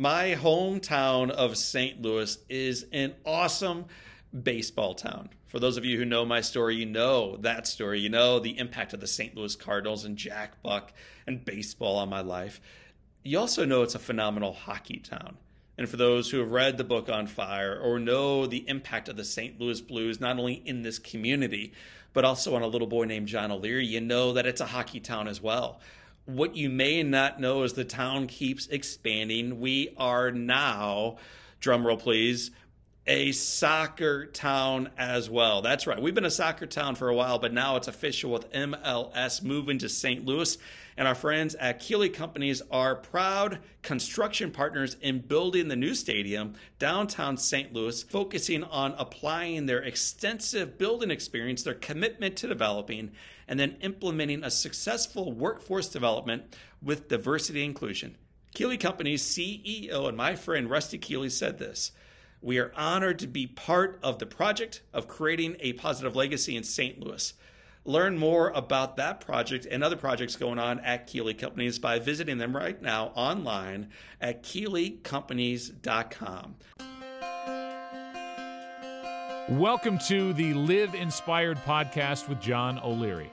My hometown of St. Louis is an awesome baseball town. For those of you who know my story, you know that story. You know the impact of the St. Louis Cardinals and Jack Buck and baseball on my life. You also know it's a phenomenal hockey town. And for those who have read the book On Fire or know the impact of the St. Louis Blues, not only in this community, but also on a little boy named John O'Leary, you know that it's a hockey town as well. What you may not know is the town keeps expanding. We are now, drumroll please, a soccer town as well. That's right. We've been a soccer town for a while, but now it's official with MLS moving to St. Louis. And our friends at Keeley Companies are proud construction partners in building the new stadium downtown St. Louis, focusing on applying their extensive building experience, their commitment to developing, and then implementing a successful workforce development with diversity inclusion. Keeley Companies CEO and my friend Rusty Keeley said this. We are honored to be part of the project of creating a positive legacy in St. Louis. Learn more about that project and other projects going on at Keeley Companies by visiting them right now online at KeeleyCompanies.com. Welcome to the Live Inspired podcast with John O'Leary.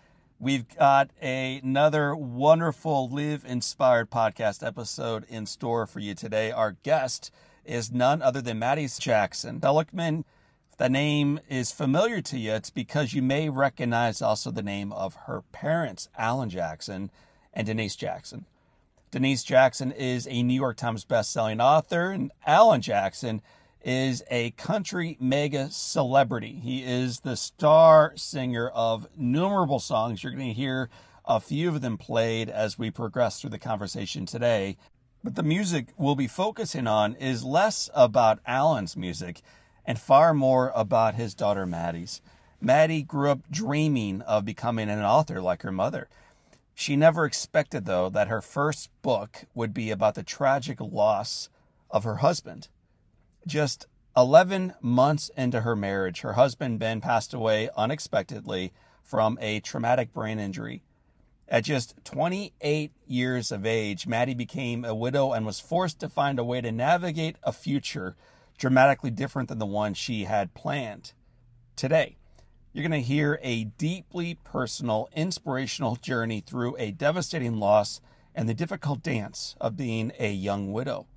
We've got a, another wonderful Live Inspired podcast episode in store for you today. Our guest is none other than Maddie Jackson. Seligman, if the name is familiar to you, it's because you may recognize also the name of her parents, Alan Jackson and Denise Jackson. Denise Jackson is a New York Times bestselling author, and Alan Jackson is a country mega celebrity. He is the star singer of numerable songs. You're going to hear a few of them played as we progress through the conversation today. But the music we'll be focusing on is less about Alan's music and far more about his daughter Maddie's. Maddie grew up dreaming of becoming an author like her mother. She never expected, though, that her first book would be about the tragic loss of her husband. Just 11 months into her marriage, her husband Ben passed away unexpectedly from a traumatic brain injury. At just 28 years of age, Maddie became a widow and was forced to find a way to navigate a future dramatically different than the one she had planned. Today, you're going to hear a deeply personal, inspirational journey through a devastating loss and the difficult dance of being a young widow.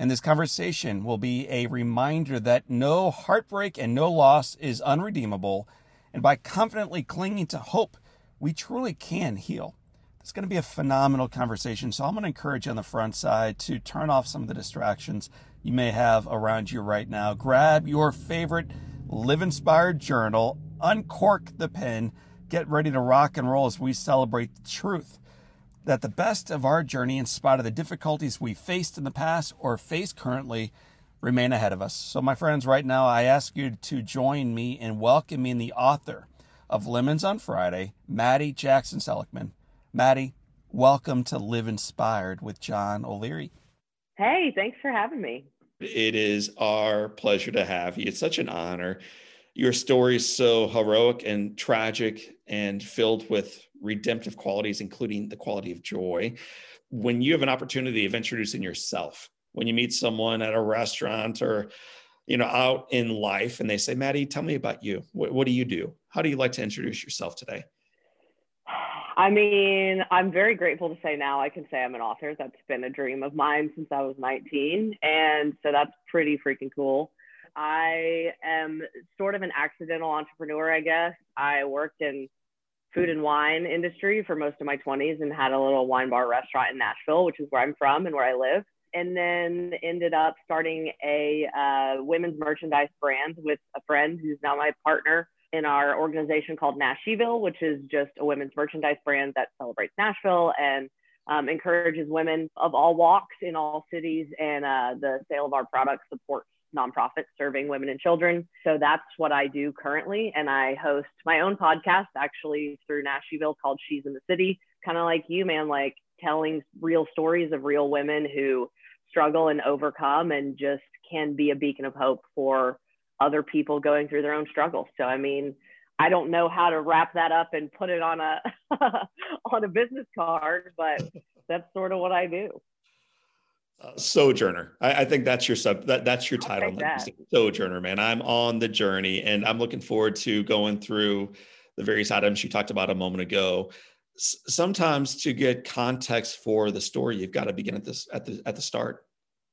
And this conversation will be a reminder that no heartbreak and no loss is unredeemable. And by confidently clinging to hope, we truly can heal. It's going to be a phenomenal conversation. So I'm going to encourage you on the front side to turn off some of the distractions you may have around you right now. Grab your favorite Live Inspired journal, uncork the pen, get ready to rock and roll as we celebrate the truth that the best of our journey, in spite of the difficulties we faced in the past or face currently, remain ahead of us. So, my friends, right now, I ask you to join me in welcoming the author of Lemons on Friday, Maddie Jackson Seligman. Maddie, welcome to Live Inspired with John O'Leary. Hey, thanks for having me. It is our pleasure to have you. It's such an honor. Your story is so heroic and tragic and filled with redemptive qualities, including the quality of joy. When you have an opportunity of introducing yourself, when you meet someone at a restaurant or you know out in life and they say maddie tell me about you what, what do you do how do you like to introduce yourself today I mean, I'm very grateful to say now I can say I'm an author. That's been a dream of mine since I was 19. And so that's pretty freaking cool. I am sort of an accidental entrepreneur, I guess. I worked in food and wine industry for most of my 20s and had a little wine bar restaurant in Nashville, which is where I'm from and where I live. And then ended up starting a uh, women's merchandise brand with a friend who's now my partner in our organization called Nashville, which is just a women's merchandise brand that celebrates Nashville and um, encourages women of all walks in all cities. And uh, the sale of our products supports nonprofit serving women and children. So that's what I do currently. And I host my own podcast actually through Nashville called She's in the City, kind of like you, man, like telling real stories of real women who struggle and overcome and just can be a beacon of hope for other people going through their own struggles. So, I mean, I don't know how to wrap that up and put it on a on a business card, but that's sort of what I do. Uh, sojourner. I, I, think that's your sub. That, that's your title. That. Sojourner, man. I'm on the journey, and I'm looking forward to going through the various items you talked about a moment ago. S- sometimes to get context for the story, you've got to begin at this at the at the start.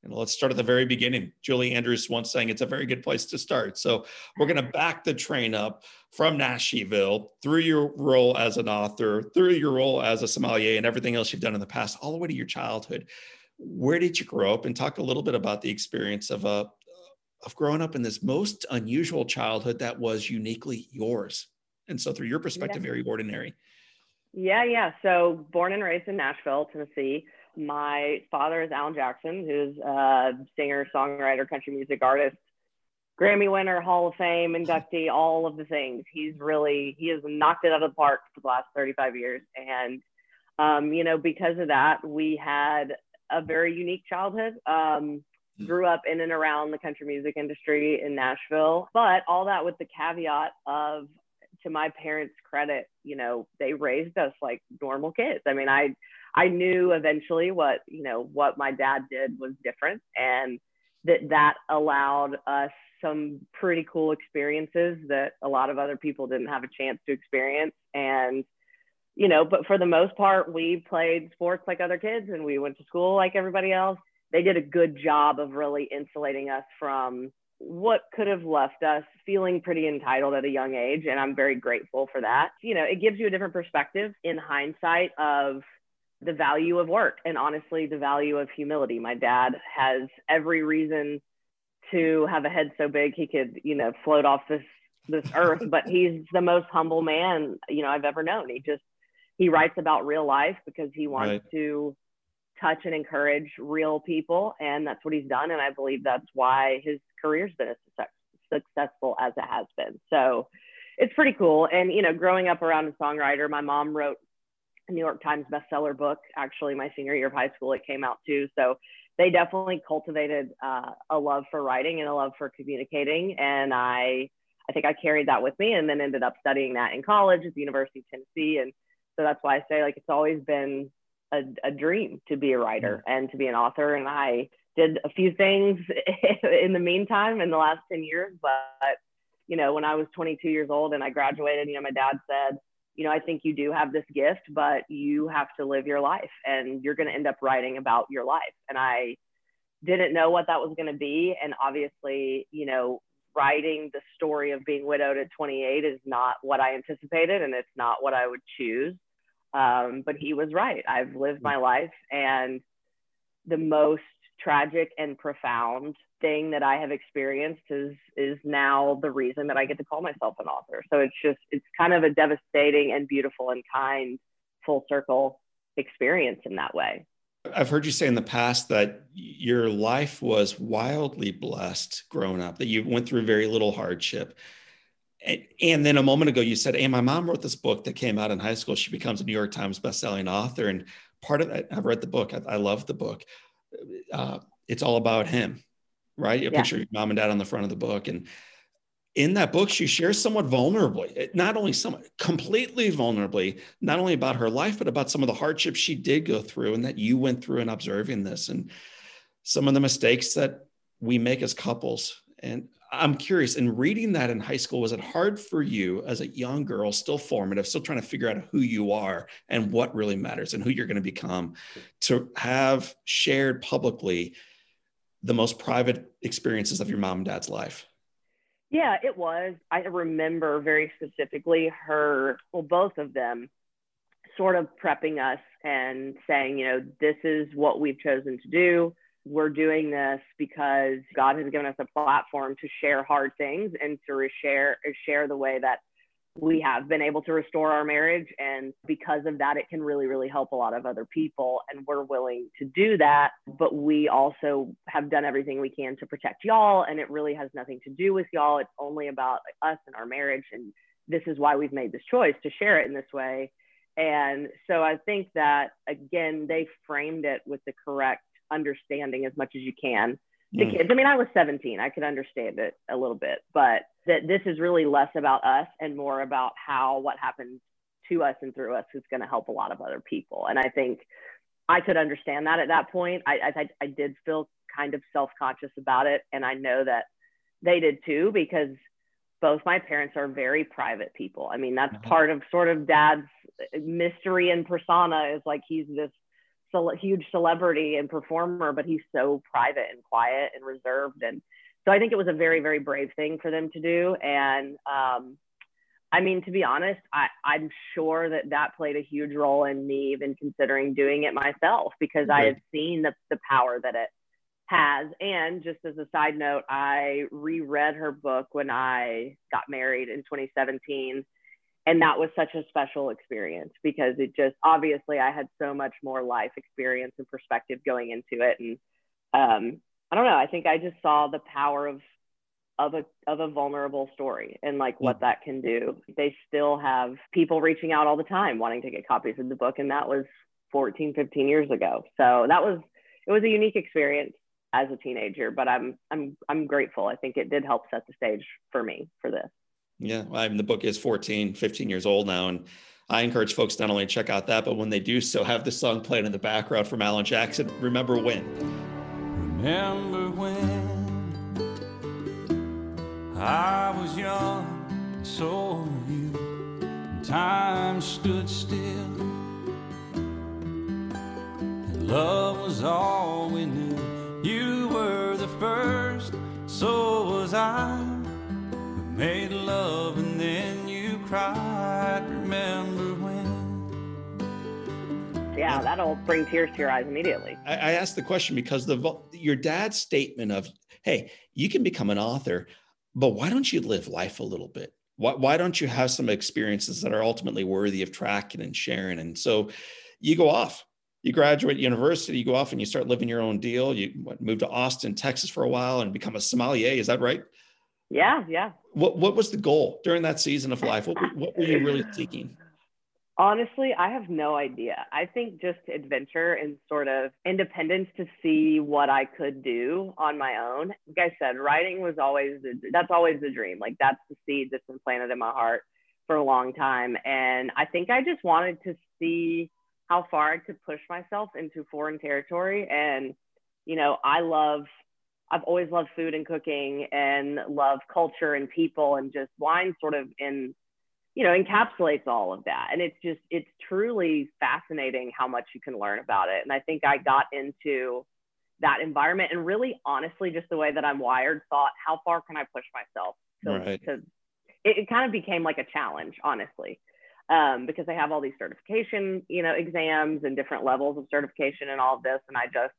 And let's start at the very beginning. Julie Andrews once saying it's a very good place to start. So we're going to back the train up from Nashville through your role as an author, through your role as a sommelier, and everything else you've done in the past, all the way to your childhood. Where did you grow up? And talk a little bit about the experience of a uh, of growing up in this most unusual childhood that was uniquely yours. And so, through your perspective, yeah. very ordinary. Yeah, yeah. So, born and raised in Nashville, Tennessee my father is Alan Jackson, who's a singer, songwriter, country music artist, Grammy winner, Hall of Fame inductee, all of the things. He's really he has knocked it out of the park for the last 35 years, and um, you know because of that, we had a very unique childhood. Um, hmm. grew up in and around the country music industry in Nashville, but all that with the caveat of to my parents' credit, you know, they raised us like normal kids. I mean, I I knew eventually what, you know, what my dad did was different and that that allowed us some pretty cool experiences that a lot of other people didn't have a chance to experience. And, you know, but for the most part, we played sports like other kids and we went to school like everybody else. They did a good job of really insulating us from what could have left us feeling pretty entitled at a young age. And I'm very grateful for that. You know, it gives you a different perspective in hindsight of the value of work and honestly the value of humility. My dad has every reason to have a head so big he could, you know, float off this this earth, but he's the most humble man, you know, I've ever known. He just he writes about real life because he wants right. to touch and encourage real people and that's what he's done and I believe that's why his career's been as successful as it has been. So it's pretty cool. And you know, growing up around a songwriter, my mom wrote a New York Times bestseller book. Actually, my senior year of high school, it came out too. So they definitely cultivated uh, a love for writing and a love for communicating. And I, I think I carried that with me, and then ended up studying that in college at the University of Tennessee. And so that's why I say like it's always been a, a dream to be a writer mm-hmm. and to be an author. And I did a few things in the meantime in the last 10 years, but you know, when I was 22 years old and I graduated, you know, my dad said, you know, I think you do have this gift, but you have to live your life and you're going to end up writing about your life. And I didn't know what that was going to be. And obviously, you know, writing the story of being widowed at 28 is not what I anticipated and it's not what I would choose. Um, but he was right. I've lived my life and the most tragic and profound thing that I have experienced is is now the reason that I get to call myself an author. So it's just it's kind of a devastating and beautiful and kind full circle experience in that way. I've heard you say in the past that your life was wildly blessed growing up, that you went through very little hardship. And, then a moment ago, you said, Hey, my mom wrote this book that came out in high school. She becomes a New York Times bestselling author. And part of that, I've read the book, I, I love the book. Uh, it's all about him right? a yeah. picture your mom and dad on the front of the book. And in that book, she shares somewhat vulnerably, not only somewhat completely vulnerably, not only about her life, but about some of the hardships she did go through and that you went through in observing this and some of the mistakes that we make as couples. And I'm curious, in reading that in high school, was it hard for you as a young girl, still formative, still trying to figure out who you are and what really matters and who you're going to become, to have shared publicly the most private experiences of your mom and dad's life? Yeah, it was. I remember very specifically her, well, both of them sort of prepping us and saying, you know, this is what we've chosen to do. We're doing this because God has given us a platform to share hard things and to share share the way that we have been able to restore our marriage. And because of that, it can really, really help a lot of other people. And we're willing to do that. But we also have done everything we can to protect y'all. And it really has nothing to do with y'all. It's only about us and our marriage. And this is why we've made this choice to share it in this way. And so I think that, again, they framed it with the correct understanding as much as you can to mm. kids. I mean, I was 17, I could understand it a little bit, but that this is really less about us and more about how what happens to us and through us is going to help a lot of other people. And I think I could understand that at that point. I, I, I did feel kind of self conscious about it. And I know that they did too, because both my parents are very private people. I mean, that's mm-hmm. part of sort of dad's mystery and persona is like he's this huge celebrity and performer, but he's so private and quiet and reserved. And so I think it was a very, very brave thing for them to do. And um, I mean, to be honest, I, I'm sure that that played a huge role in me even considering doing it myself because right. I had seen the, the power that it has. And just as a side note, I reread her book when I got married in 2017 and that was such a special experience because it just obviously I had so much more life experience and perspective going into it, and um, I don't know. I think I just saw the power of of a of a vulnerable story and like what that can do. They still have people reaching out all the time wanting to get copies of the book, and that was 14, 15 years ago. So that was it was a unique experience as a teenager, but I'm I'm I'm grateful. I think it did help set the stage for me for this. Yeah, I mean, the book is 14, 15 years old now. And I encourage folks not only check out that, but when they do so, have the song playing in the background from Alan Jackson, Remember When. Remember when I was young, so were you, and time stood still. And love was all we knew. You were the first, so was I made love and then you cried. Remember when? Yeah, that'll bring tears to your eyes immediately. I, I asked the question because the your dad's statement of, "Hey, you can become an author, but why don't you live life a little bit? Why, why don't you have some experiences that are ultimately worthy of tracking and sharing?" And so, you go off you graduate university, you go off and you start living your own deal. You what, move to Austin, Texas for a while and become a sommelier. Is that right? Yeah, yeah. What What was the goal during that season of life? What What were you really seeking? Honestly, I have no idea. I think just adventure and sort of independence to see what I could do on my own. Like I said, writing was always that's always the dream. Like that's the seed that's been planted in my heart for a long time. And I think I just wanted to see how far I could push myself into foreign territory. And you know, I love I've always loved food and cooking and love culture and people and just wine sort of in, you know, encapsulates all of that. And it's just, it's truly fascinating how much you can learn about it. And I think I got into that environment and really honestly, just the way that I'm wired, thought, how far can I push myself? So, right. to, it, it kind of became like a challenge, honestly. Um, because they have all these certification, you know, exams and different levels of certification and all of this. And I just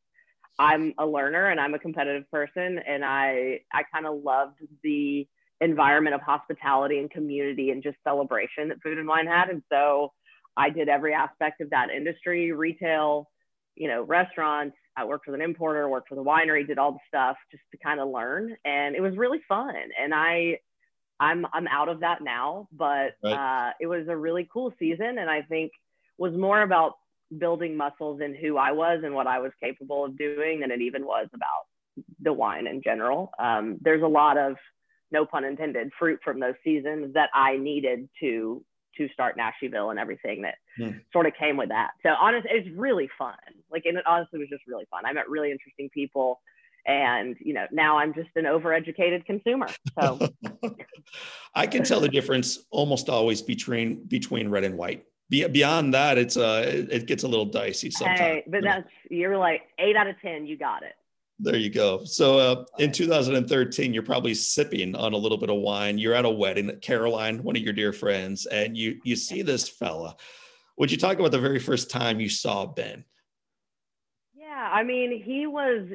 I'm a learner and I'm a competitive person and I I kind of loved the environment of hospitality and community and just celebration that food and wine had. And so I did every aspect of that industry retail you know restaurants I worked with an importer worked with a winery did all the stuff just to kind of learn. And it was really fun. And I I'm I'm out of that now but right. uh, it was a really cool season and I think was more about building muscles in who I was and what I was capable of doing than it even was about the wine in general. Um, there's a lot of, no pun intended, fruit from those seasons that I needed to to start Nashville and everything that hmm. sort of came with that. So honestly, it's really fun. Like, and it honestly was just really fun. I met really interesting people and you know now i'm just an overeducated consumer so i can tell the difference almost always between between red and white beyond that, it's uh, it gets a little dicey sometimes. Hey, but that's you're like eight out of ten. You got it. There you go. So uh, in 2013, you're probably sipping on a little bit of wine. You're at a wedding Caroline, one of your dear friends, and you you see this fella. Would you talk about the very first time you saw Ben? Yeah, I mean, he was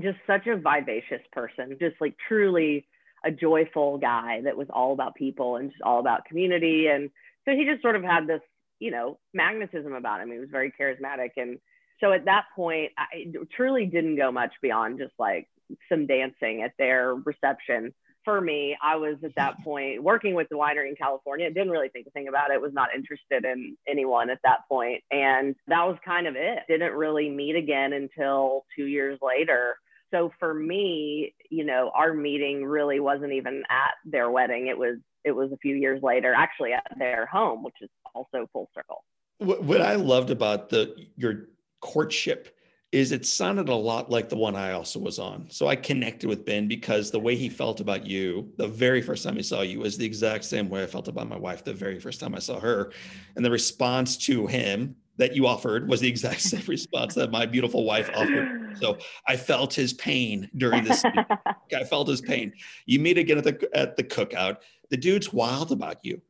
just such a vivacious person, just like truly a joyful guy that was all about people and just all about community. And so he just sort of had this, you know, magnetism about him. He was very charismatic. And so at that point, I truly didn't go much beyond just like some dancing at their reception. For me, I was at that point working with the winery in California. Didn't really think a thing about it. Was not interested in anyone at that point, and that was kind of it. Didn't really meet again until two years later so for me, you know, our meeting really wasn't even at their wedding. It was it was a few years later, actually at their home, which is also full circle. What I loved about the your courtship is it sounded a lot like the one I also was on. So I connected with Ben because the way he felt about you the very first time he saw you was the exact same way I felt about my wife the very first time I saw her. And the response to him that you offered was the exact same response that my beautiful wife offered. So I felt his pain during this. I felt his pain. You meet again at the at the cookout. The dude's wild about you.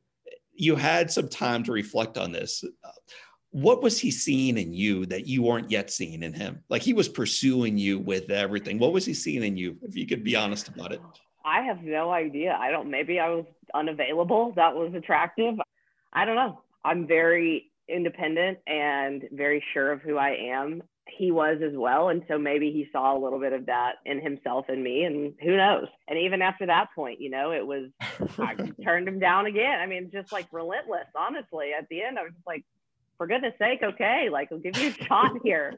You had some time to reflect on this. What was he seeing in you that you weren't yet seeing in him? Like he was pursuing you with everything. What was he seeing in you? If you could be honest about it. I have no idea. I don't. Maybe I was unavailable. That was attractive. I don't know. I'm very independent and very sure of who I am. He was as well. And so maybe he saw a little bit of that in himself and me, and who knows? And even after that point, you know, it was, I turned him down again. I mean, just like relentless, honestly. At the end, I was just like, for goodness sake, okay, like I'll give you a shot here.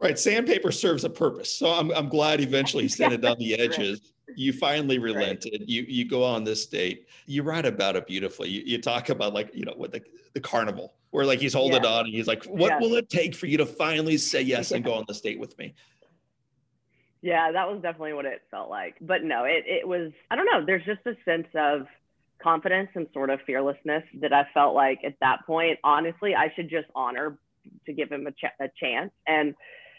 Right. Sandpaper serves a purpose. So I'm, I'm glad eventually he sanded down the edges you finally relented right. you you go on this date you write about it beautifully you, you talk about like you know what the, the carnival where like he's holding yeah. on and he's like what yeah. will it take for you to finally say yes and go on this date with me yeah that was definitely what it felt like but no it, it was i don't know there's just a sense of confidence and sort of fearlessness that i felt like at that point honestly i should just honor to give him a, ch- a chance and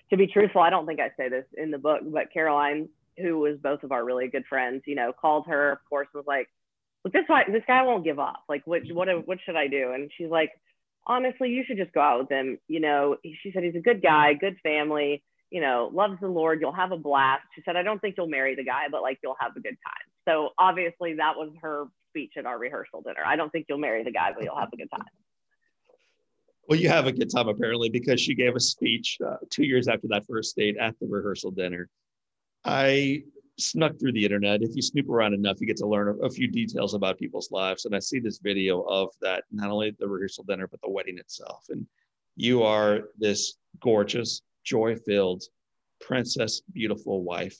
to be truthful i don't think i say this in the book but caroline who was both of our really good friends, you know, called her, of course, was like, look, this guy, this guy won't give up. Like, what, what, what should I do? And she's like, honestly, you should just go out with him. You know, she said, he's a good guy, good family, you know, loves the Lord. You'll have a blast. She said, I don't think you'll marry the guy, but like, you'll have a good time. So obviously that was her speech at our rehearsal dinner. I don't think you'll marry the guy, but you'll have a good time. Well, you have a good time apparently because she gave a speech uh, two years after that first date at the rehearsal dinner. I snuck through the internet. If you snoop around enough, you get to learn a, a, few details about people's lives. And I see this video of that, not only the rehearsal dinner, but the wedding itself. And you are this gorgeous, joy filled, princess, beautiful wife.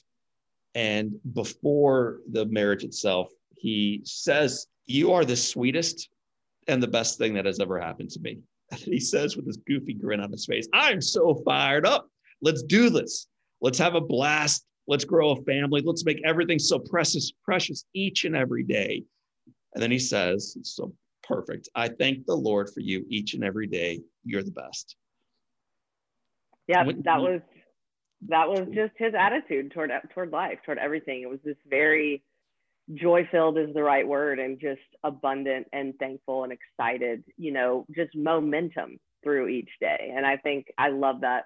And before the marriage itself, he says, You are the sweetest and the best thing that has ever happened to me. And he says with this goofy grin on his face, I'm so fired up. Let's do this. Let's have a blast Let's grow a family. Let's make everything so precious, precious each and every day. And then he says, so perfect. I thank the Lord for you each and every day. You're the best. Yeah, that was that was just his attitude toward toward life, toward everything. It was this very joy filled is the right word and just abundant and thankful and excited, you know, just momentum through each day. And I think I love that.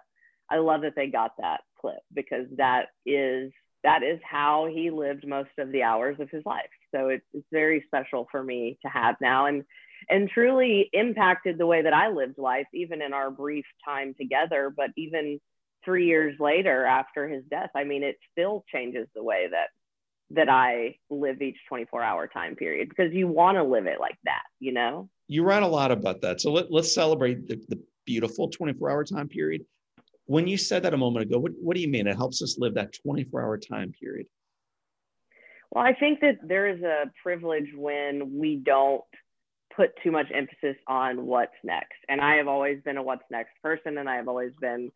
I love that they got that clip because that is that is how he lived most of the hours of his life. So it's, it's very special for me to have now and and truly impacted the way that I lived life, even in our brief time together. But even three years later after his death, I mean, it still changes the way that that I live each 24 hour time period because you want to live it like that, you know? You write a lot about that. So let, let's celebrate the, the beautiful 24 hour time period. When you said that a moment ago, what, what do you mean? It helps us live that 24 hour time period. Well, I think that there is a privilege when we don't put too much emphasis on what's next. And I have always been a what's next person, and I have always been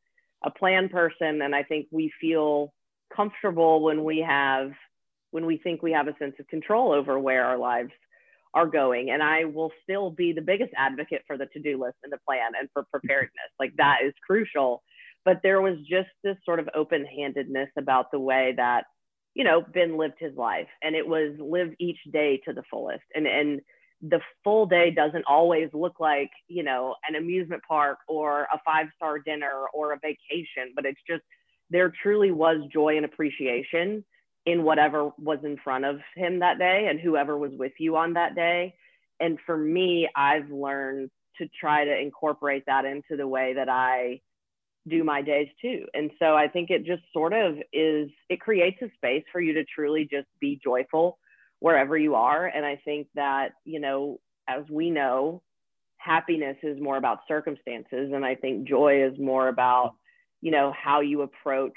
a plan person. And I think we feel comfortable when we have, when we think we have a sense of control over where our lives are going. And I will still be the biggest advocate for the to do list and the plan and for preparedness. Like that is crucial but there was just this sort of open handedness about the way that you know ben lived his life and it was live each day to the fullest and and the full day doesn't always look like you know an amusement park or a five star dinner or a vacation but it's just there truly was joy and appreciation in whatever was in front of him that day and whoever was with you on that day. And for me, I've learned to try to incorporate that into the way that I do my days too. And so I think it just sort of is, it creates a space for you to truly just be joyful wherever you are. And I think that, you know, as we know, happiness is more about circumstances. And I think joy is more about, you know, how you approach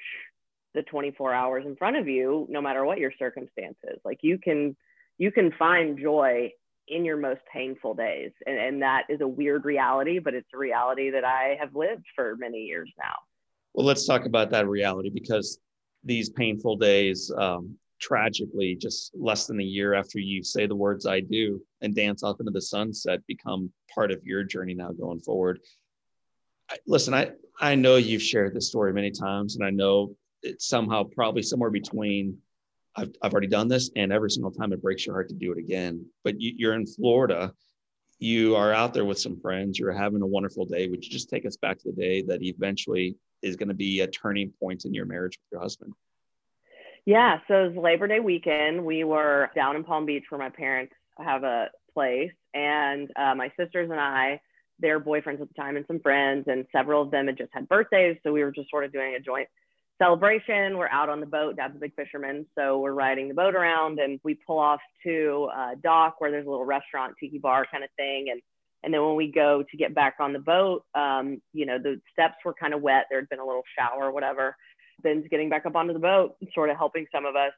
the 24 hours in front of you, no matter what your circumstances. Like you can, you can find joy in your most painful days. And, and that is a weird reality, but it's a reality that I have lived for many years now. Well, let's talk about that reality because these painful days, um, tragically, just less than a year after you say the words I do and dance off into the sunset, become part of your journey now going forward. I, listen, I, I know you've shared this story many times, and I know it's somehow probably somewhere between I've, I've already done this and every single time it breaks your heart to do it again. But you, you're in florida. You are out there with some friends. You're having a wonderful day. Would you just take us back to the day that eventually is going to be a turning point in your marriage with your husband? Yeah so it was labor day weekend. We were down in palm beach where my parents have a place and uh, my sisters and i their boyfriends at the time and some friends and several of them had just had birthdays so we were just sort of doing a joint celebration. We're out on the boat. Dad's a big fisherman. So we're riding the boat around and we pull off to a dock where there's a little restaurant, tiki bar kind of thing. And and then when we go to get back on the boat, um, you know, the steps were kind of wet. There had been a little shower or whatever. Ben's getting back up onto the boat, sort of helping some of us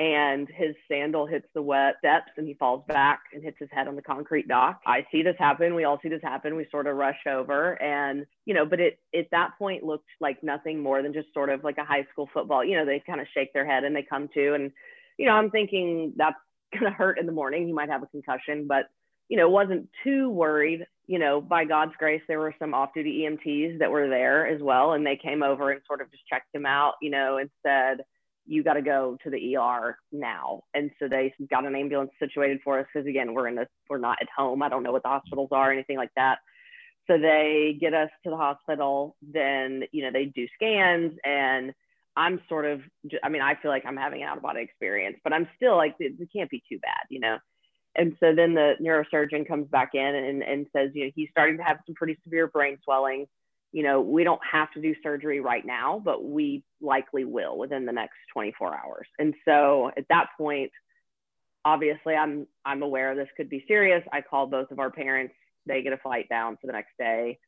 and his sandal hits the wet steps and he falls back and hits his head on the concrete dock. I see this happen. We all see this happen. We sort of rush over and, you know, but it at that point looked like nothing more than just sort of like a high school football. You know, they kind of shake their head and they come to and, you know, I'm thinking that's going to hurt in the morning. He might have a concussion, but, you know, wasn't too worried. You know, by God's grace, there were some off duty EMTs that were there as well. And they came over and sort of just checked him out, you know, and said, you got to go to the ER now. And so they got an ambulance situated for us because again, we're in the we're not at home. I don't know what the hospitals are or anything like that. So they get us to the hospital. Then you know they do scans, and I'm sort of I mean I feel like I'm having an out of body experience, but I'm still like it, it can't be too bad, you know. And so then the neurosurgeon comes back in and, and says, you know, he's starting to have some pretty severe brain swelling you know, we don't have to do surgery right now, but we likely will within the next 24 hours. And so at that point, obviously I'm I'm aware this could be serious. I call both of our parents. They get a flight down for the next day.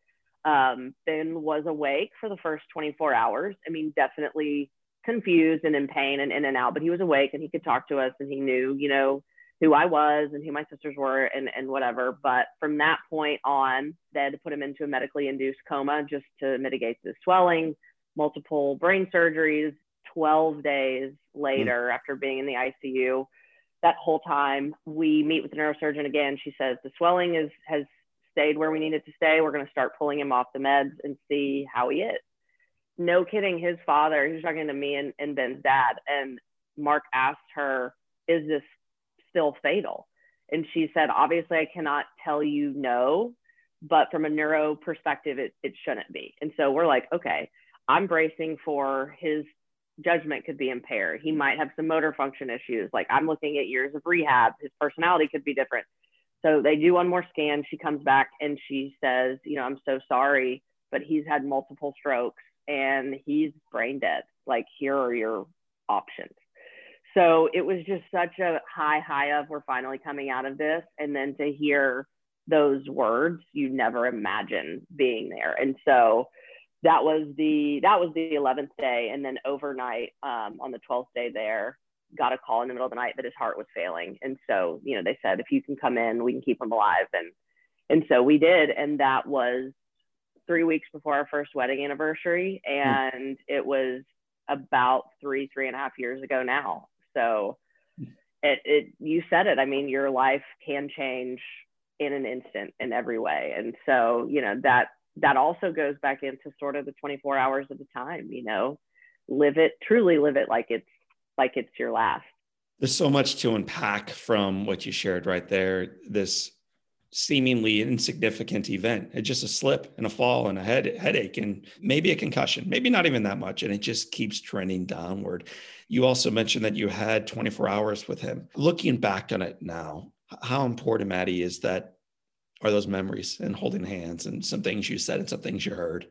Um, ben was awake for the first 24 hours. I mean, definitely confused and in pain and in and out, but he was awake and he could talk to us and he knew, you know, who I was and who my sisters were and, and whatever. But from that point on, they had to put him into a medically induced coma just to mitigate the swelling, multiple brain surgeries, 12 days later mm. after being in the ICU. That whole time, we meet with the neurosurgeon again. She says the swelling is has stayed where we need it to stay. We're going to start pulling him off the meds and see how he is. No kidding, his father, he was talking to me and, and Ben's dad, and Mark asked her, Is this still fatal. And she said, obviously, I cannot tell you no, but from a neuro perspective, it, it shouldn't be. And so we're like, okay, I'm bracing for his judgment could be impaired. He might have some motor function issues. Like I'm looking at years of rehab. His personality could be different. So they do one more scan. She comes back and she says, you know, I'm so sorry, but he's had multiple strokes and he's brain dead. Like, here are your options so it was just such a high high of we're finally coming out of this and then to hear those words you never imagine being there. And so that was the that was the 11th day and then overnight um, on the 12th day there got a call in the middle of the night that his heart was failing. And so you know they said if you can come in we can keep him alive. And and so we did and that was three weeks before our first wedding anniversary hmm. and it was about three three and a half years ago now so it, it you said it. I mean, your life can change in an instant in every way. And so, you know, that that also goes back into sort of the 24 hours of the time, you know, live it, truly live it like it's like it's your last. There's so much to unpack from what you shared right there. This seemingly insignificant event. It's just a slip and a fall and a head headache and maybe a concussion, maybe not even that much. And it just keeps trending downward. You also mentioned that you had 24 hours with him. Looking back on it now, how important, Maddie, is that are those memories and holding hands and some things you said and some things you heard?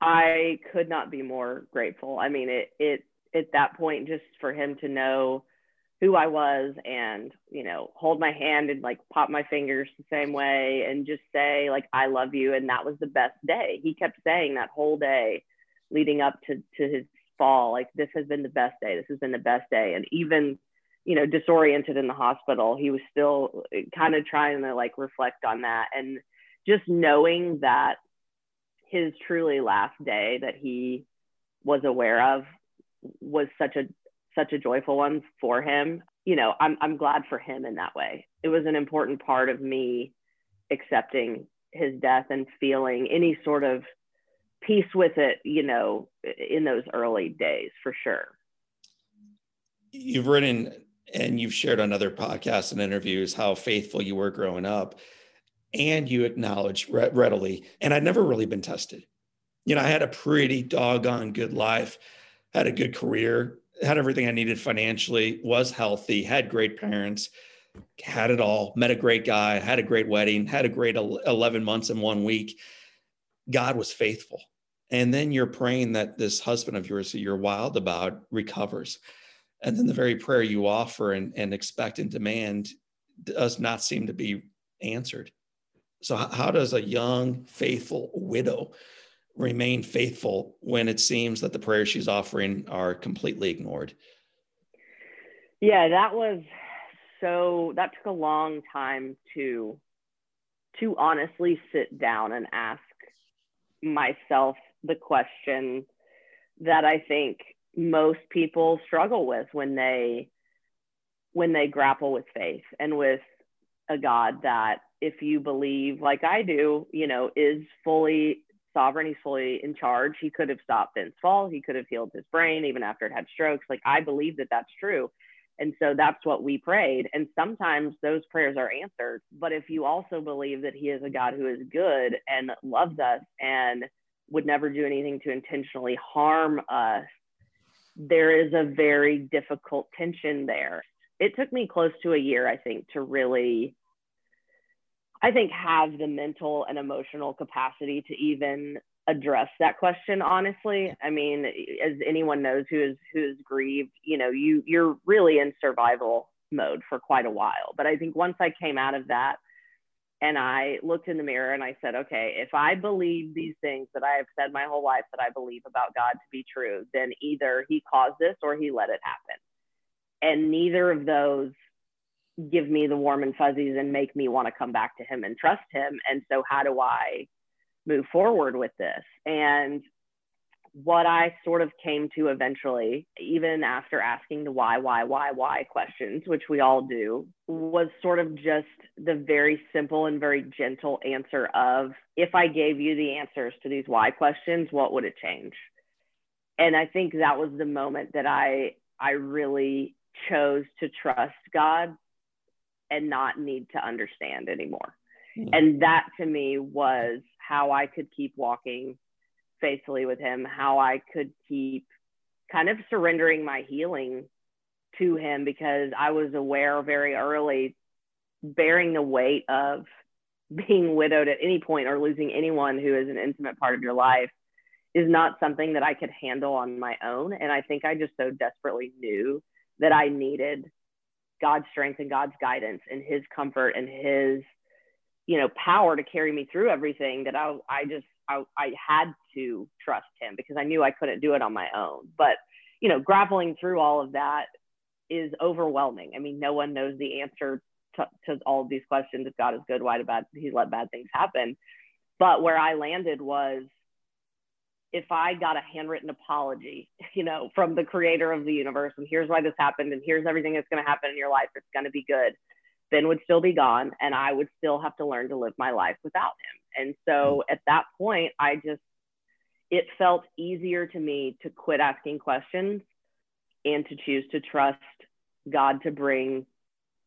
I could not be more grateful. I mean, it it at that point, just for him to know who I was and, you know, hold my hand and like pop my fingers the same way and just say, like, I love you. And that was the best day. He kept saying that whole day leading up to, to his fall, like, this has been the best day. This has been the best day. And even, you know, disoriented in the hospital, he was still eh, kind of trying to like reflect on that. And just knowing that his truly last day that he was aware of was such a such a joyful one for him. You know, I'm I'm glad for him in that way. It was an important part of me accepting his death and feeling any sort of peace with it, you know, in those early days for sure. You've written and you've shared on other podcasts and interviews how faithful you were growing up and you acknowledge readily and i'd never really been tested you know i had a pretty doggone good life had a good career had everything I needed financially, was healthy, had great parents, had it all, met a great guy, had a great wedding, had a great 11 months in one week. God was faithful. And then you're praying that this husband of yours that you're wild about recovers. And then the very prayer you offer and, and expect and demand does not seem to be answered. So, how does a young, faithful widow remain faithful when it seems that the prayers she's offering are completely ignored? Yeah, that was so that took a long time to to honestly sit down and ask myself the question that I think most people struggle with when they when they grapple with faith and with a God that if you believe like I do, you know, is fully sovereign. He's fully in charge. He could have stopped Ben's fall. He could have healed his brain even after it had strokes. Like I believe that that's true. And so that's what we prayed. And sometimes those prayers are answered. But if you also believe that He is a God who is good and loves us and would never do anything to intentionally harm us, there is a very difficult tension there. It took me close to a year, I think, to really I think have the mental and emotional capacity to even address that question honestly. I mean as anyone knows who is who is grieved you know you you're really in survival mode for quite a while. But i think once i came out of that and i looked in the mirror and i said okay if i believe these things that i have said my whole life that i believe about god to be true then either he caused this or he let it happen. And neither of those give me the warm and fuzzies and make me want to come back to him and trust him. And so, how do I move forward with this? And what I sort of came to eventually, even after asking the why, why, why, why questions, which we all do, was sort of just the very simple and very gentle answer of if I gave you the answers to these why questions, what would it change? And I think that was the moment that I I really chose to trust God and not need to understand anymore. Mm-hmm. And that to me was how I could keep walking faithfully with him, how I could keep kind of surrendering my healing to him because I was aware very early bearing the weight of being widowed at any point or losing anyone who is an intimate part of your life is not something that I could handle on my own. And I think I just so desperately knew that I needed God's strength and God's guidance and his comfort and his, you know, power to carry me through everything that I, I just, I, I had to trust him because I knew I couldn't do it on my own. But, you know, grappling through all of that is overwhelming. I mean, no one knows the answer to, to all of these questions. If God is good, why did bad, he let bad things happen? But where I landed was if I got a handwritten apology, you know, from the creator of the universe, and here's why this happened, and here's everything that's going to happen in your life, it's going to be good, Ben would still be gone, and I would still have to learn to live my life without him. And so mm. at that point, I just, it felt easier to me to quit asking questions and to choose to trust God to bring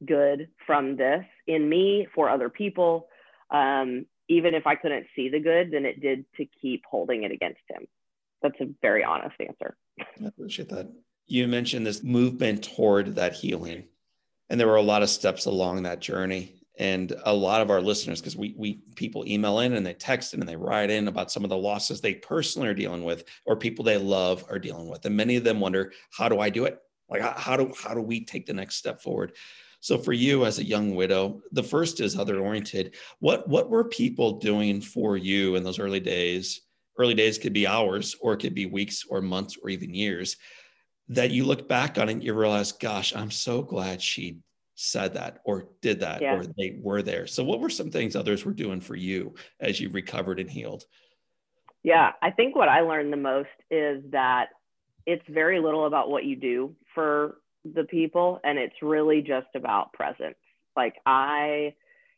good from this in me for other people. Um, even if I couldn't see the good, then it did to keep holding it against him. That's a very honest answer. I appreciate that. You mentioned this movement toward that healing, and there were a lot of steps along that journey. And a lot of our listeners, because we we people email in and they text in and they write in about some of the losses they personally are dealing with, or people they love are dealing with, and many of them wonder, how do I do it? Like how do how do we take the next step forward? So for you as a young widow, the first is other oriented. What what were people doing for you in those early days? Early days could be hours, or it could be weeks, or months, or even years. That you look back on and you realize, gosh, I'm so glad she said that or did that yeah. or they were there. So what were some things others were doing for you as you recovered and healed? Yeah, I think what I learned the most is that it's very little about what you do for the people and it's really just about presence. Like i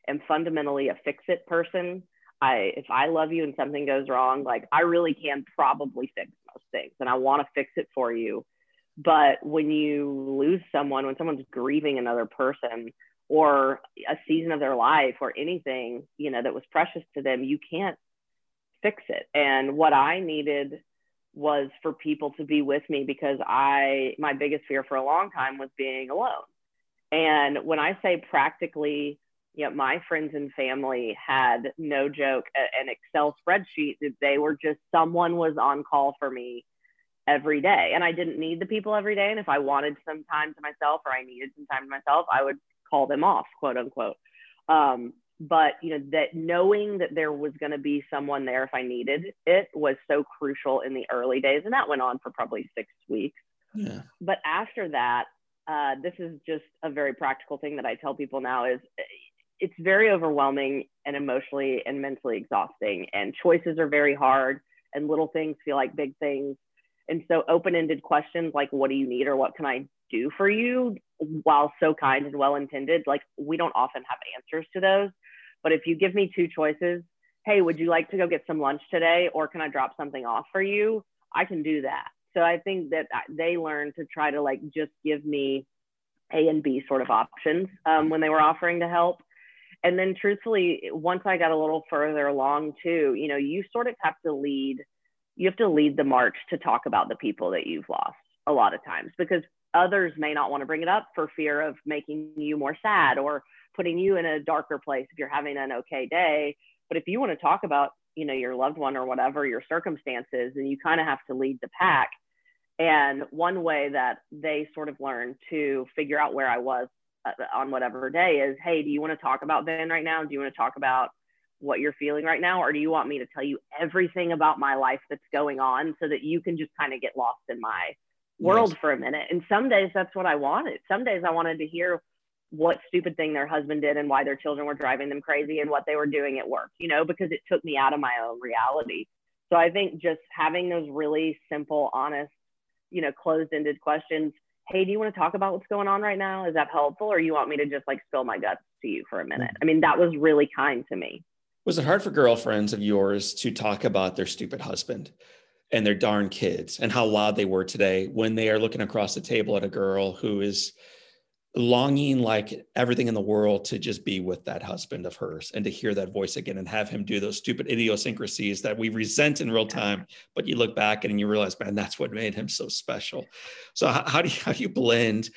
am fundamentally a fix it person. I if i love you and something goes wrong like i really can probably fix most things and i want to fix it for you. But when you lose someone when someone's grieving another person or a season of their life or anything you know that was precious to them you can't fix it. And what i needed was for people to be with me because I my biggest fear for a long time was being alone. And when I say practically, you know, my friends and family had no joke an Excel spreadsheet that they were just someone was on call for me every day. And I didn't need the people every day. And if I wanted some time to myself or I needed some time to myself, I would call them off, quote unquote. Um, but you know that knowing that there was going to be someone there if i needed it was so crucial in the early days and that went on for probably six weeks. Yeah. but after that uh, this is just a very practical thing that i tell people now is it's very overwhelming and emotionally and mentally exhausting and choices are very hard and little things feel like big things. And so open-ended questions like what do you need? or what can i do for you? while so kind and well intended like we don't often have answers to those but if you give me two choices, hey, would you like to go get some lunch today or can I drop something off for you? I can do that. So I think that they learned to try to like just give me A and B sort of options um, when they were offering to help. And then truthfully, once I got a little further along too, you know, you sort of have to lead, you have to lead the march to talk about the people that you've lost a lot of times because others may not want to bring it up for fear of making you more sad or putting you in a darker place if you're having an okay day. But if you want to talk about, you know, your loved one or whatever your circumstances, then you kind of have to lead the pack. And one way that they sort of learned to figure out where I was uh, on whatever day is, hey, do you want to talk about Ben right now? Do you want to talk about what you're feeling right now? Or do you want me to tell you everything about my life that's going on so that you can just kind of get lost in my world yes. for a minute? And some days that's what I wanted. Some days I wanted to hear what stupid thing their husband did and why their children were driving them crazy and what they were doing at work, you know, because it took me out of my own reality. So I think just having those really simple, honest, you know, closed ended questions. Hey, do you want to talk about what's going on right now? Is that helpful? Or you want me to just like spill my guts to you for a minute? Mm-hmm. I mean, that was really kind to me. Was it hard for girlfriends of yours to talk about their stupid husband and their darn kids and how loud they were today when they are looking across the table at a girl who is longing like everything in the world to just be with that husband of hers and to hear that voice again and have him do those stupid idiosyncrasies that we resent in real time but you look back and you realize man that's what made him so special. So how, how do you how do you blend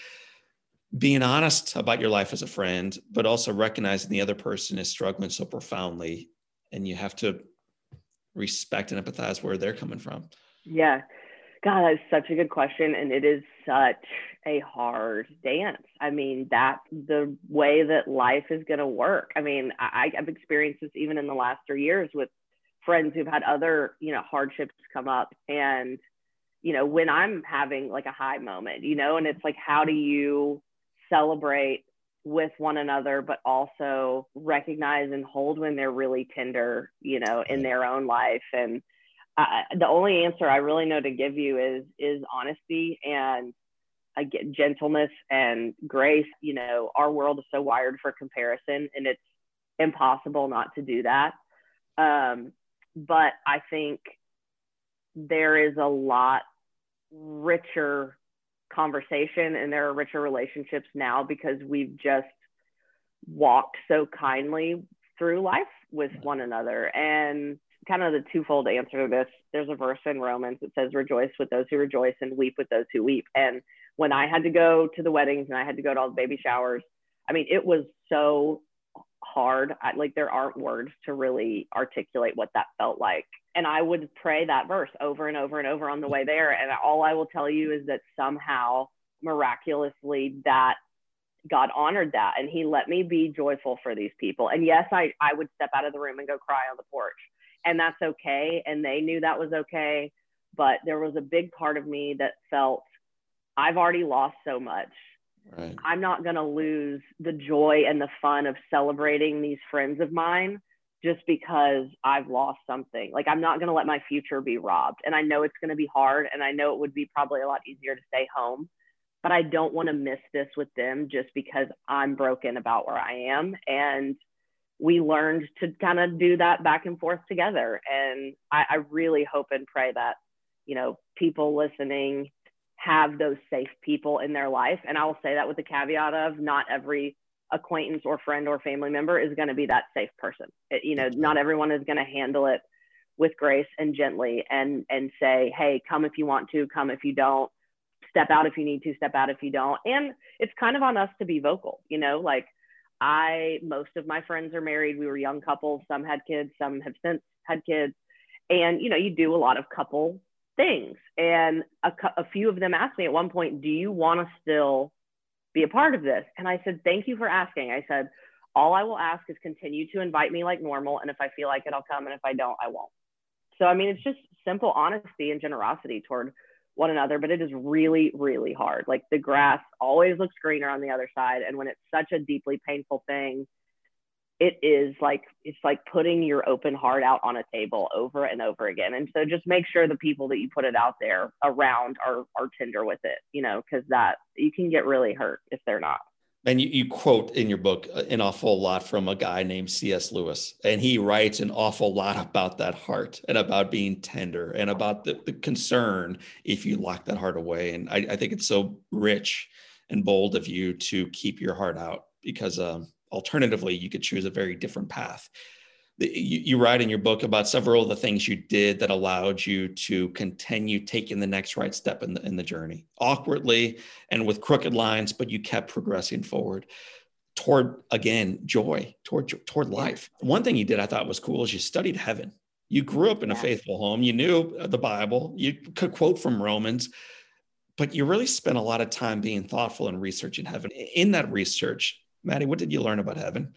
being honest about your life as a friend but also recognizing the other person is struggling so profoundly and you have to respect and empathize where they're coming from? Yeah. God, that's such a good question. And it is such a hard dance. I mean, that the way that life is going to work. I mean, I, I've experienced this even in the last three years with friends who've had other, you know, hardships come up. And, you know, when I'm having like a high moment, you know, and it's like, how do you celebrate with one another, but also recognize and hold when they're really tender, you know, in their own life. And, uh, the only answer I really know to give you is is honesty and again, gentleness and grace. You know, our world is so wired for comparison, and it's impossible not to do that. Um, but I think there is a lot richer conversation and there are richer relationships now because we've just walked so kindly through life with one another. And kind of the twofold answer to this there's a verse in Romans that says, Rejoice with those who rejoice and weep with those who weep. And when I had to go to the weddings and I had to go to all the baby showers, I mean, it was so hard. I, like, there aren't words to really articulate what that felt like. And I would pray that verse over and over and over on the way there. And all I will tell you is that somehow, miraculously, that God honored that and he let me be joyful for these people. And yes, I, I would step out of the room and go cry on the porch and that's okay. And they knew that was okay. But there was a big part of me that felt I've already lost so much. Right. I'm not going to lose the joy and the fun of celebrating these friends of mine just because I've lost something. Like, I'm not going to let my future be robbed. And I know it's going to be hard. And I know it would be probably a lot easier to stay home but I don't want to miss this with them just because I'm broken about where I am. And we learned to kind of do that back and forth together. And I, I really hope and pray that, you know, people listening have those safe people in their life. And I will say that with the caveat of not every acquaintance or friend or family member is going to be that safe person. It, you know, not everyone is going to handle it with grace and gently and and say, "Hey, come if you want to, come if you don't." step out if you need to, step out if you don't. And it's kind of on us to be vocal, you know, like I, most of my friends are married. We were young couples. Some had kids, some have since had kids. And, you know, you do a lot of couple things. And a, a few of them asked me at one point, do you want to still be a part of this? And I said, thank you for asking. I said, all I will ask is continue to invite me like normal. And if I feel like it, I'll come. And if I don't, I won't. So, I mean, it's just simple honesty and generosity toward one another, but it is really, really hard. Like the grass always looks greener on the other side. And when it's such a deeply painful thing, it is like it's like putting your open heart out on a table over and over again. And so just make sure the people that you put it out there around are are tender with it, you know, because that you can get really hurt if they're not. And you, you, quote in your book uh, an awful lot from a guy named C.S. Lewis, and he writes an awful lot about that heart and about being tender and about the, the concern if you lock that heart away. And I, I, think it's so rich and bold of you to keep your heart out because um, alternatively, you could choose a very different path. You, you write in your book about several of the things you did that allowed you to continue taking the next right step in the, in the journey. Awkwardly and with crooked lines but you kept progressing forward toward again joy toward toward life. One thing you did i thought was cool is you studied heaven. You grew up in a faithful home. You knew uh, the bible. You could quote from romans but you really spent a lot of time being thoughtful and researching heaven. In that research maddie what did you learn about heaven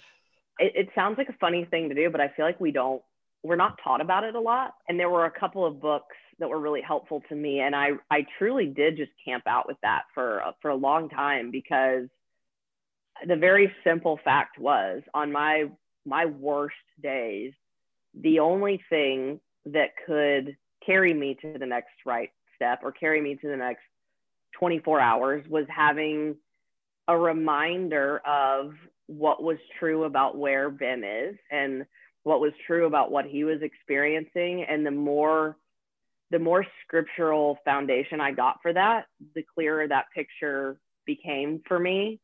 it, it sounds like a funny thing to do, but I feel like we don't, we're not taught about it a lot. And there were a couple of books that were really helpful to me. And I, I truly did just camp out with that for, for a long time because the very simple fact was on my, my worst days, the only thing that could carry me to the next right step or carry me to the next 24 hours was having a reminder of what was true about where Ben is and what was true about what he was experiencing. And the more the more scriptural foundation I got for that, the clearer that picture became for me.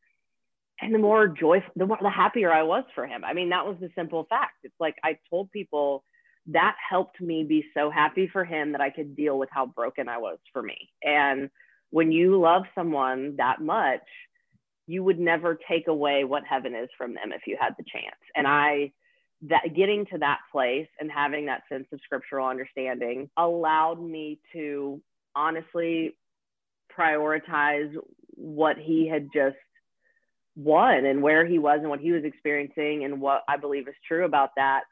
And the more joyful, the more the happier I was for him. I mean, that was the simple fact. It's like I told people that helped me be so happy for him that I could deal with how broken I was for me. And when you love someone that much, you would never take away what heaven is from them if you had the chance. And I, that getting to that place and having that sense of scriptural understanding allowed me to honestly prioritize what he had just won and where he was and what he was experiencing and what I believe is true about that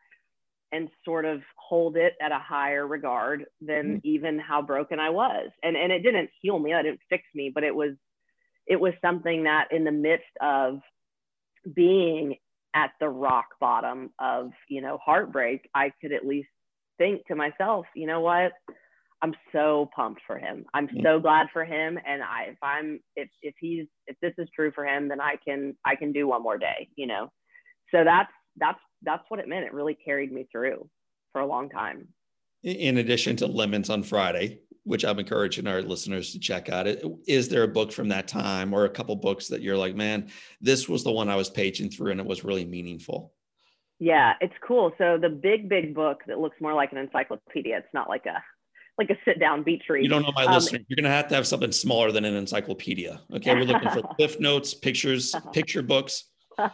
and sort of hold it at a higher regard than mm-hmm. even how broken I was. And and it didn't heal me, it didn't fix me, but it was it was something that in the midst of being at the rock bottom of you know heartbreak i could at least think to myself you know what? I'm so pumped for him. I'm so glad for him. And i if i'm if if he's if this is true for him then i can i can do one more day you know? So that's that's that's what it meant. It really carried me through for a long time. In addition to lemons on friday which I'm encouraging our listeners to check out. Is there a book from that time or a couple books that you're like, man, this was the one I was paging through and it was really meaningful? Yeah, it's cool. So the big, big book that looks more like an encyclopedia. It's not like a like a sit down beach read. You don't know my um, listener. You're gonna have to have something smaller than an encyclopedia. Okay, we're looking for cliff notes, pictures, picture books.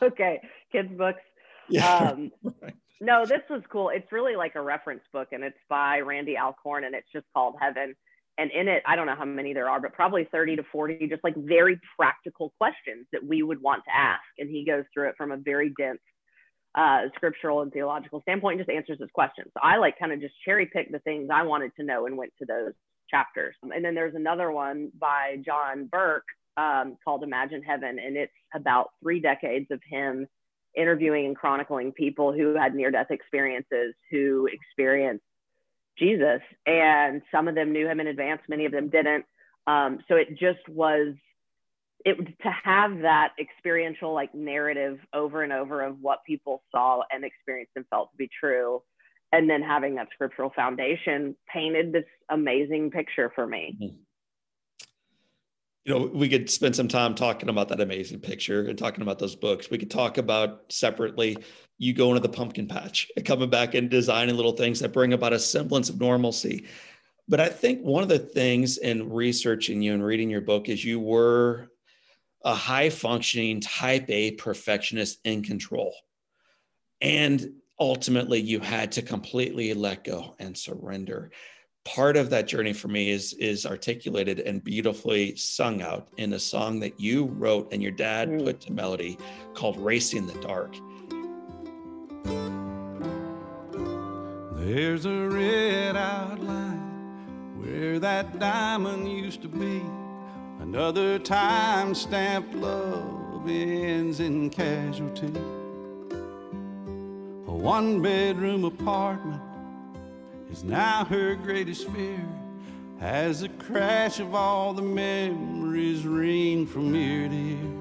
Okay, kids books. Yeah. Um, right. No, this was cool. It's really like a reference book, and it's by Randy Alcorn, and it's just called Heaven. And in it, I don't know how many there are, but probably 30 to 40, just like very practical questions that we would want to ask. And he goes through it from a very dense uh, scriptural and theological standpoint, and just answers those questions. So I like kind of just cherry picked the things I wanted to know and went to those chapters. And then there's another one by John Burke um, called Imagine Heaven, and it's about three decades of him interviewing and chronicling people who had near death experiences, who experienced Jesus. And some of them knew him in advance, many of them didn't. Um, so it just was it to have that experiential like narrative over and over of what people saw and experienced and felt to be true and then having that scriptural foundation painted this amazing picture for me mm-hmm you know, we could spend some time talking about that amazing picture and talking about those books. We could talk about separately you going to the pumpkin patch and coming back and designing little things that bring about a semblance of normalcy. But I think one of the things in researching you and reading your book is you were a high functioning type A perfectionist in control. And ultimately, you had to completely let go and surrender part of that journey for me is is articulated and beautifully sung out in a song that you wrote and your dad mm. put to melody called Racing the Dark. There's a red outline where that diamond used to be. Another time stamped love ends in casualty. A one bedroom apartment is now her greatest fear as the crash of all the memories ring from ear to ear.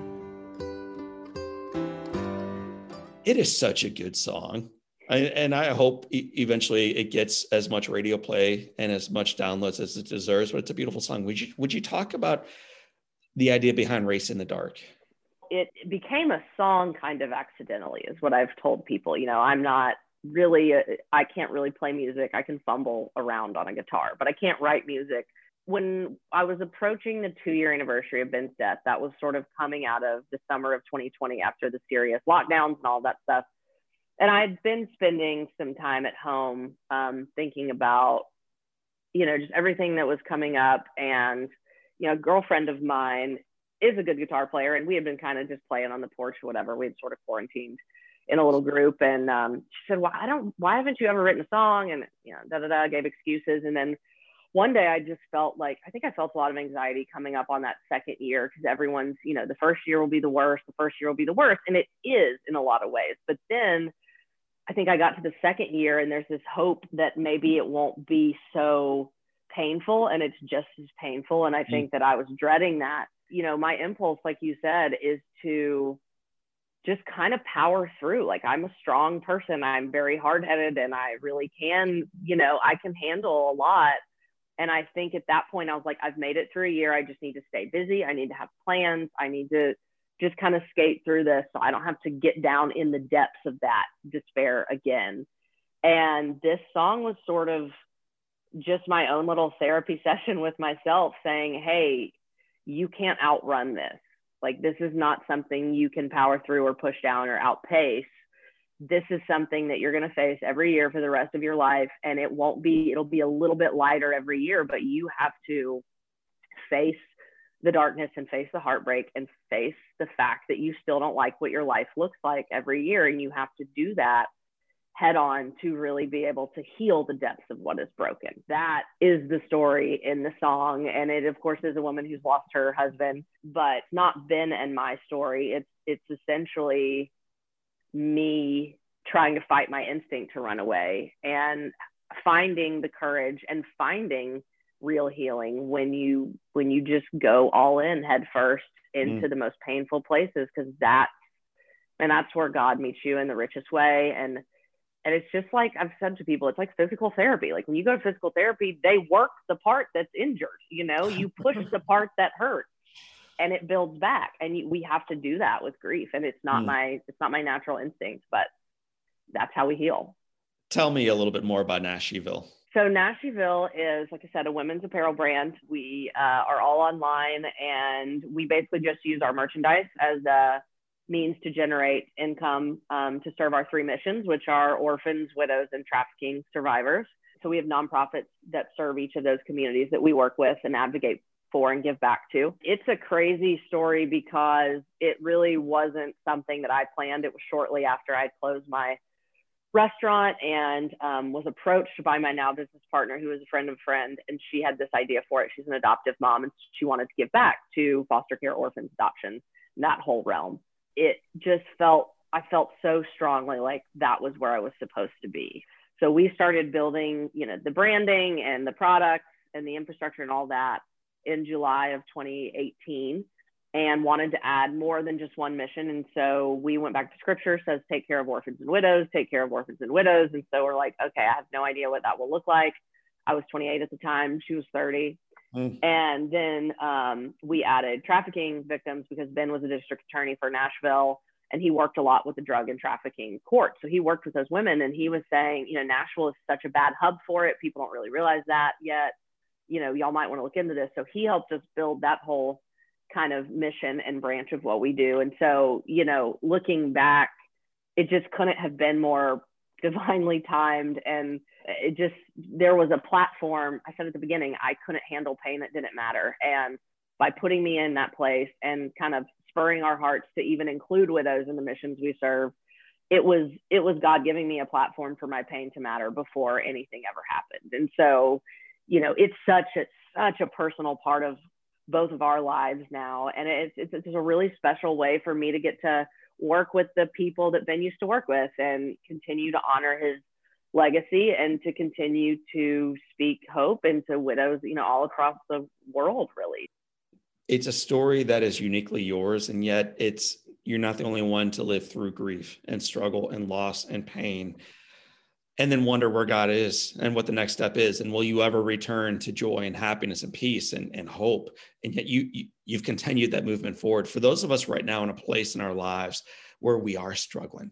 It is such a good song. I, and I hope eventually it gets as much radio play and as much downloads as it deserves. But it's a beautiful song. Would you would you talk about the idea behind "Racing the Dark"? It became a song kind of accidentally, is what I've told people. You know, I'm not really uh, I can't really play music. I can fumble around on a guitar, but I can't write music. When I was approaching the two year anniversary of Ben's death, that was sort of coming out of the summer of 2020 after the serious lockdowns and all that stuff. And I had been spending some time at home um, thinking about, you know, just everything that was coming up. And, you know, a girlfriend of mine is a good guitar player, and we had been kind of just playing on the porch or whatever. We had sort of quarantined in a little group and um, she said, well, I don't, why haven't you ever written a song? And, you know, da, da, da, gave excuses. And then one day I just felt like, I think I felt a lot of anxiety coming up on that second year because everyone's, you know, the first year will be the worst, the first year will be the worst. And it is in a lot of ways. But then I think I got to the second year and there's this hope that maybe it won't be so painful and it's just as painful. And I mm. think mm-hmm. that I was dreading that. You know, my impulse, like you said, is to just kind of power through. Like I'm a strong person. I'm very hard headed and I really can, you know, I can handle a lot. And I think at that point, I was like, I've made it through a year. I just need to stay busy. I need to have plans. I need to just kind of skate through this so I don't have to get down in the depths of that despair again. And this song was sort of just my own little therapy session with myself saying, Hey, you can't outrun this like this is not something you can power through or push down or outpace. This is something that you're going to face every year for the rest of your life. And it won't be, it'll be a little bit lighter every year, but you have to face the darkness and face the heartbreak and face the fact that you still don't like what your life looks like every year. And you have to do that head on to really be able to heal the depths of what is broken. That is the story in the song. And it, of course, is a woman who's lost her husband, but not Ben and my story. It's, it's essentially me trying to fight my instinct to run away and finding the courage and finding real healing when you when you just go all in head first into mm. the most painful places because that's and that's where god meets you in the richest way and And it's just like I've said to people, it's like physical therapy. Like when you go to physical therapy, they work the part that's injured. You know, you push the part that hurts, and it builds back. And you, we have to do that with grief. And it's not mm. my it's not my natural instinct, but that's how we heal. Tell me a little bit more about Nashville. So Nashville is, like I said, a women's apparel brand. We uh, are all online, and we basically just use our merchandise as a means to generate income um, to serve our three missions, which are orphans, widows, and trafficking survivors. So we have nonprofits that serve each of those communities that we work with and advocate for and give back to. It's a crazy story because it really wasn't something that I planned. It was shortly after I closed my restaurant and um, was approached by my now business partner who is a friend of a friend and she had this idea for it she's an adoptive mom and she wanted to give back to foster care orphans adoption that whole realm it just felt i felt so strongly like that was where i was supposed to be so we started building you know the branding and the products and the infrastructure and all that in july of 2018 and wanted to add more than just one mission. And so we went back to scripture, says, take care of orphans and widows, take care of orphans and widows. And so we're like, okay, I have no idea what that will look like. I was 28 at the time, she was 30. Mm. And then um, we added trafficking victims because Ben was a district attorney for Nashville and he worked a lot with the drug and trafficking court. So he worked with those women and he was saying, you know, Nashville is such a bad hub for it. People don't really realize that yet. You know, y'all might want to look into this. So he helped us build that whole kind of mission and branch of what we do. And so, you know, looking back, it just couldn't have been more divinely timed. And it just, there was a platform. I said at the beginning, I couldn't handle pain that didn't matter. And by putting me in that place and kind of spurring our hearts to even include widows in the missions we serve, it was it was God giving me a platform for my pain to matter before anything ever happened. And so, you know, it's such a such a personal part of both of our lives now. And it's, it's, it's a really special way for me to get to work with the people that Ben used to work with and continue to honor his legacy and to continue to speak hope into widows, you know, all across the world, really. It's a story that is uniquely yours, and yet it's you're not the only one to live through grief and struggle and loss and pain and then wonder where God is and what the next step is. And will you ever return to joy and happiness and peace and, and hope? And yet you, you you've continued that movement forward. For those of us right now in a place in our lives where we are struggling,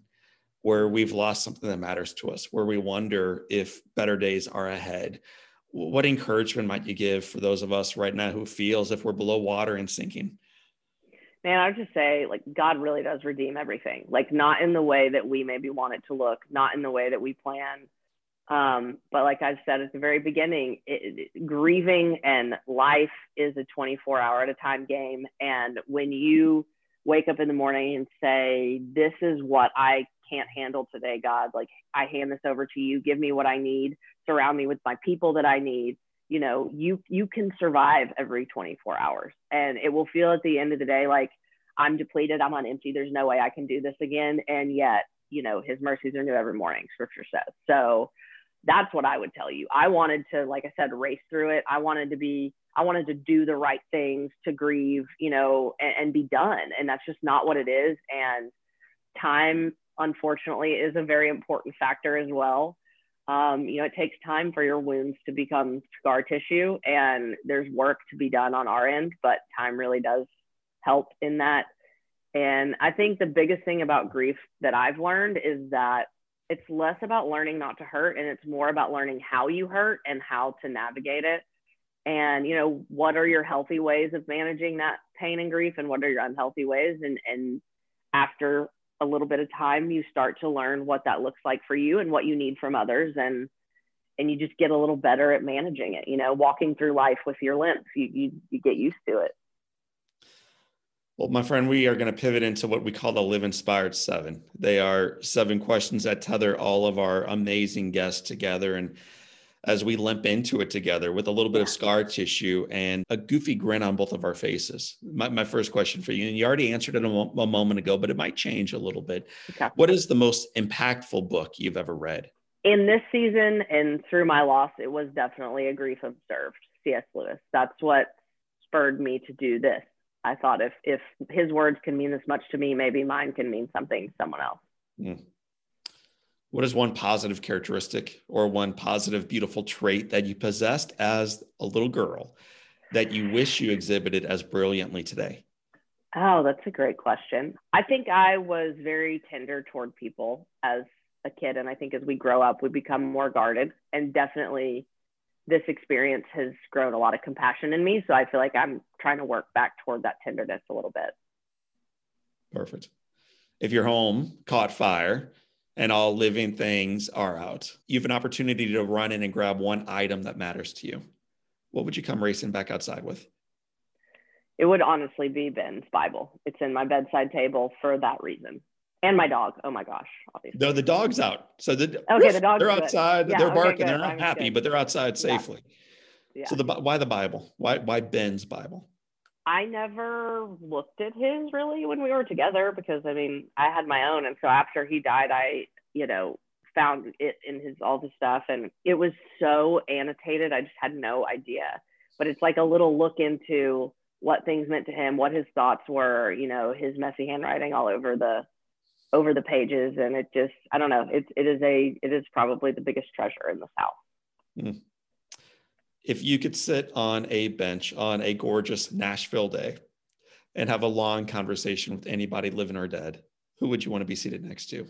where we've lost something that matters to us, where we wonder if better days are ahead. What encouragement might you give for those of us right now who feel as if we're below water and sinking? man, I would just say like God really does redeem everything. Like not in the way that we maybe want it to look, not in the way that we plan. Um, but like I've said at the very beginning, it, it, grieving and life is a 24 hour at a time game. And when you wake up in the morning and say, This is what I can't handle today, God, like I hand this over to you, give me what I need, surround me with my people that I need. You know you you can survive every 24 hours. And it will feel at the end of the day like i'm depleted. I'm on empty. There's no way i can do this again. And yet you know his mercies are new every morning scripture says. So that's what i would tell you. I wanted to like i said race through it. I wanted to be i wanted to do the right things to grieve you know and, and be done. And that's just not what it is. And time unfortunately is a very important factor as well um, you know, it takes time for your wounds to become scar tissue, and there's work to be done on our end, but time really does help in that. And I think the biggest thing about grief that I've learned is that it's less about learning not to hurt, and it's more about learning how you hurt and how to navigate it. And you know, what are your healthy ways of managing that pain and grief, and what are your unhealthy ways? And and after a little bit of time, you start to learn what that looks like for you and what you need from others. And and you just get a little better at managing it, you know, walking through life with your limps, you, you, you get used to it. Well, my friend, we are going to pivot into what we call the Live Inspired Seven. They are seven questions that tether all of our amazing guests together. And as we limp into it together with a little bit of scar tissue and a goofy grin on both of our faces. My, my first question for you, and you already answered it a, mo- a moment ago, but it might change a little bit. Okay. What is the most impactful book you've ever read? In this season and through my loss, it was definitely A Grief Observed, C.S. Lewis. That's what spurred me to do this. I thought if if his words can mean this much to me, maybe mine can mean something to someone else. Mm. What is one positive characteristic or one positive, beautiful trait that you possessed as a little girl that you wish you exhibited as brilliantly today? Oh, that's a great question. I think I was very tender toward people as a kid. And I think as we grow up, we become more guarded. And definitely this experience has grown a lot of compassion in me. So I feel like I'm trying to work back toward that tenderness a little bit. Perfect. If your home caught fire and all living things are out, you have an opportunity to run in and grab one item that matters to you. What would you come racing back outside with? It would honestly be Ben's Bible. It's in my bedside table for that reason. And my dog. Oh my gosh, obviously. No, the dog's out. So the okay, the dog's they're outside. Yeah, they're barking. They're not I'm happy, good. but they're outside safely. Yeah. So the why the Bible? Why why Ben's Bible? I never looked at his really when we were together because I mean I had my own, and so after he died, I you know found it in his all the stuff, and it was so annotated. I just had no idea, but it's like a little look into what things meant to him, what his thoughts were, you know, his messy handwriting all over the over the pages, and it just I don't know. It it is a it is probably the biggest treasure in the South. Mm. If you could sit on a bench on a gorgeous Nashville day and have a long conversation with anybody living or dead, who would you want to be seated next to?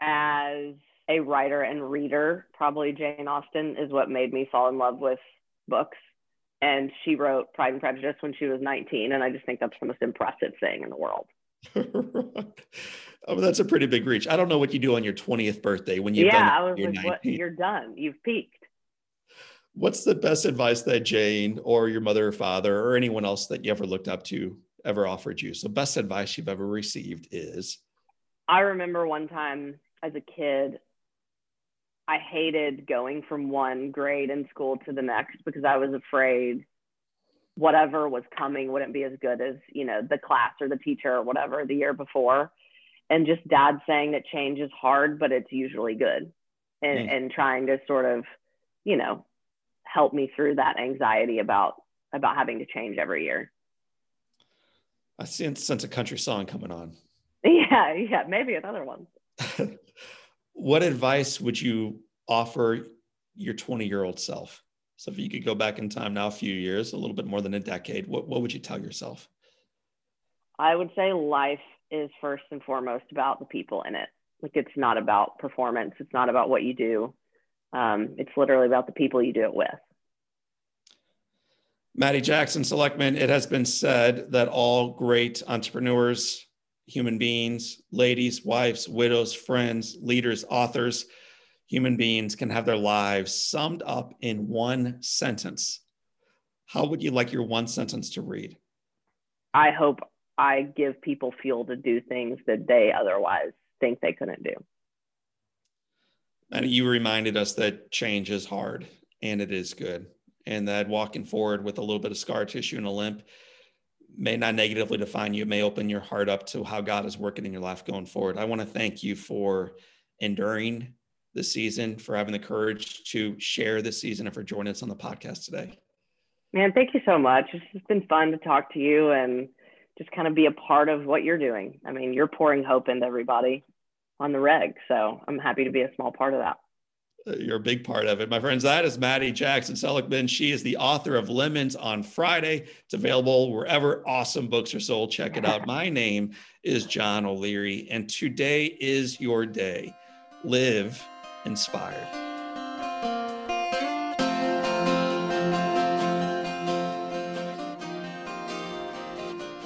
As a writer and reader, probably Jane Austen is what made me fall in love with books. And she wrote Pride and Prejudice when she was 19. And I just think that's the most impressive thing in the world. oh, that's a pretty big reach. I don't know what you do on your 20th birthday when you've yeah, done I was like, what? You're done. You've peaked. What's the best advice that Jane or your mother or father or anyone else that you ever looked up to ever offered you? So, best advice you've ever received is I remember one time as a kid, I hated going from one grade in school to the next because I was afraid whatever was coming wouldn't be as good as, you know, the class or the teacher or whatever the year before. And just dad saying that change is hard, but it's usually good. And, Mm. and trying to sort of, you know, help me through that anxiety about about having to change every year. I sense, sense a country song coming on. Yeah, yeah, maybe another one. what advice would you offer your 20 year old self? So, if you could go back in time now a few years, a little bit more than a decade, what, what would you tell yourself? I would say life is first and foremost about the people in it. Like it's not about performance. It's not about what you do. Um, it's literally about the people you do it with. Maddie Jackson, Seligman, it has been said that all great entrepreneurs, human beings, ladies, wives, widows, friends, leaders, authors, human beings can have their lives summed up in one sentence. How would you like your one sentence to read? I hope I give people fuel to do things that they otherwise think they couldn't do. And you reminded us that change is hard and it is good. And that walking forward with a little bit of scar tissue and a limp may not negatively define you. It may open your heart up to how God is working in your life going forward. I want to thank you for enduring the season, for having the courage to share this season, and for joining us on the podcast today. Man, thank you so much. It's just been fun to talk to you and just kind of be a part of what you're doing. I mean, you're pouring hope into everybody on the reg. So I'm happy to be a small part of that. You're a big part of it. My friends, that is Maddie Jackson Seligman. She is the author of Lemons on Friday. It's available wherever awesome books are sold. Check it out. My name is John O'Leary, and today is your day. Live inspired.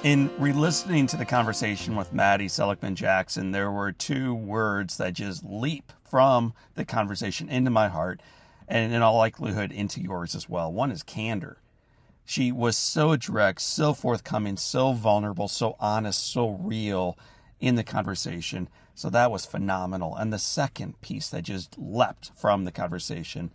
In re listening to the conversation with Maddie Seligman Jackson, there were two words that just leap from the conversation into my heart and, in all likelihood, into yours as well. One is candor. She was so direct, so forthcoming, so vulnerable, so honest, so real in the conversation. So that was phenomenal. And the second piece that just leapt from the conversation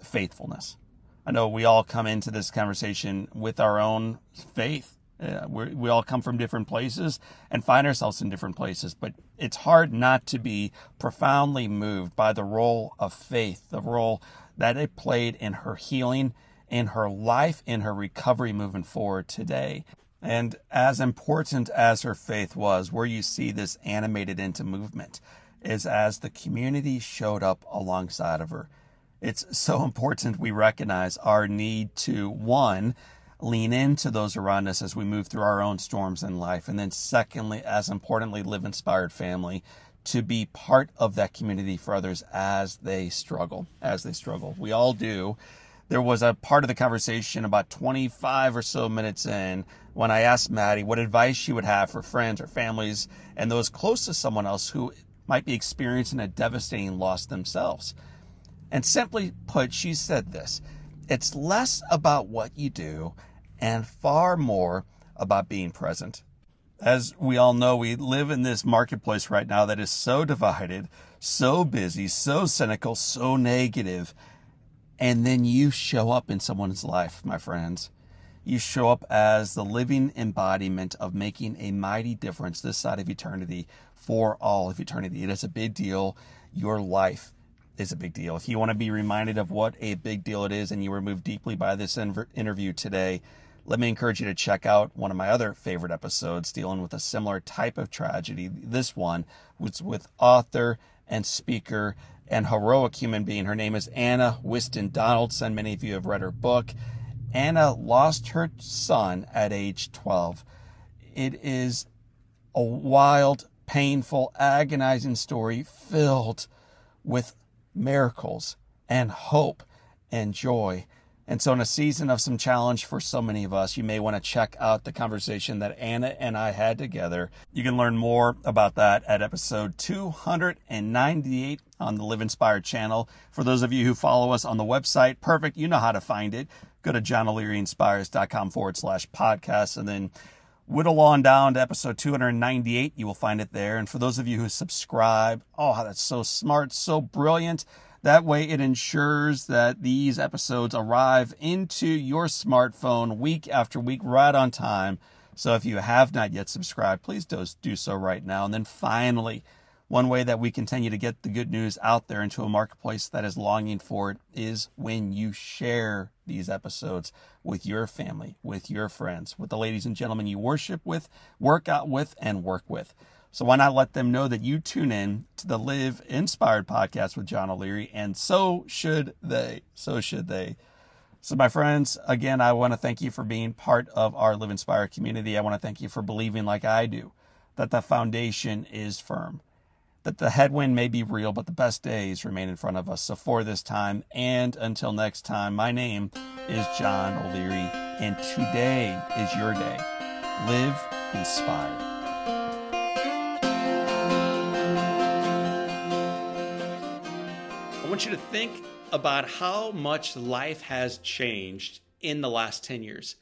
faithfulness. I know we all come into this conversation with our own faith uh, we all come from different places and find ourselves in different places, but it's hard not to be profoundly moved by the role of faith, the role that it played in her healing, in her life, in her recovery moving forward today. And as important as her faith was, where you see this animated into movement, is as the community showed up alongside of her. It's so important we recognize our need to, one, lean into those around us as we move through our own storms in life. And then, secondly, as importantly, live inspired family to be part of that community for others as they struggle, as they struggle. We all do. There was a part of the conversation about 25 or so minutes in when I asked Maddie what advice she would have for friends or families and those close to someone else who might be experiencing a devastating loss themselves. And simply put, she said this it's less about what you do and far more about being present. As we all know, we live in this marketplace right now that is so divided, so busy, so cynical, so negative. And then you show up in someone's life, my friends. You show up as the living embodiment of making a mighty difference this side of eternity for all of eternity. It is a big deal. Your life is a big deal. If you want to be reminded of what a big deal it is and you were moved deeply by this interview today, let me encourage you to check out one of my other favorite episodes dealing with a similar type of tragedy. This one was with author and speaker and heroic human being. Her name is Anna Whiston Donaldson. Many of you have read her book. Anna lost her son at age 12. It is a wild, painful, agonizing story filled with miracles and hope and joy. And so, in a season of some challenge for so many of us, you may want to check out the conversation that Anna and I had together. You can learn more about that at episode 298 on the Live Inspired channel. For those of you who follow us on the website, perfect, you know how to find it. Go to johnolearyinspires.com forward slash podcast and then whittle on down to episode 298. You will find it there. And for those of you who subscribe, oh, that's so smart, so brilliant. That way, it ensures that these episodes arrive into your smartphone week after week, right on time. So if you have not yet subscribed, please do, do so right now. And then finally, one way that we continue to get the good news out there into a marketplace that is longing for it is when you share these episodes with your family, with your friends, with the ladies and gentlemen you worship with, work out with, and work with. So why not let them know that you tune in to the Live Inspired podcast with John O'Leary, and so should they. So should they. So, my friends, again, I want to thank you for being part of our Live Inspired community. I want to thank you for believing, like I do, that the foundation is firm, that the headwind may be real, but the best days remain in front of us. So, for this time and until next time, my name is John O'Leary, and today is your day. Live inspired. I want you to think about how much life has changed in the last 10 years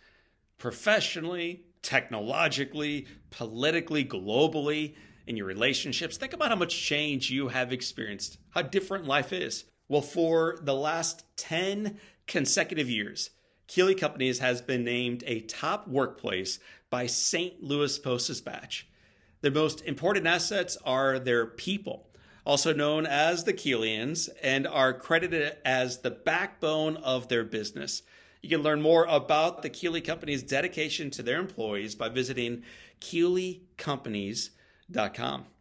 professionally, technologically, politically, globally, in your relationships. Think about how much change you have experienced, how different life is. Well, for the last 10 consecutive years, Keeley Companies has been named a top workplace by St. Louis Post Dispatch. Their most important assets are their people also known as the Keelians, and are credited as the backbone of their business. You can learn more about the Keeley Company's dedication to their employees by visiting KeeleyCompanies.com.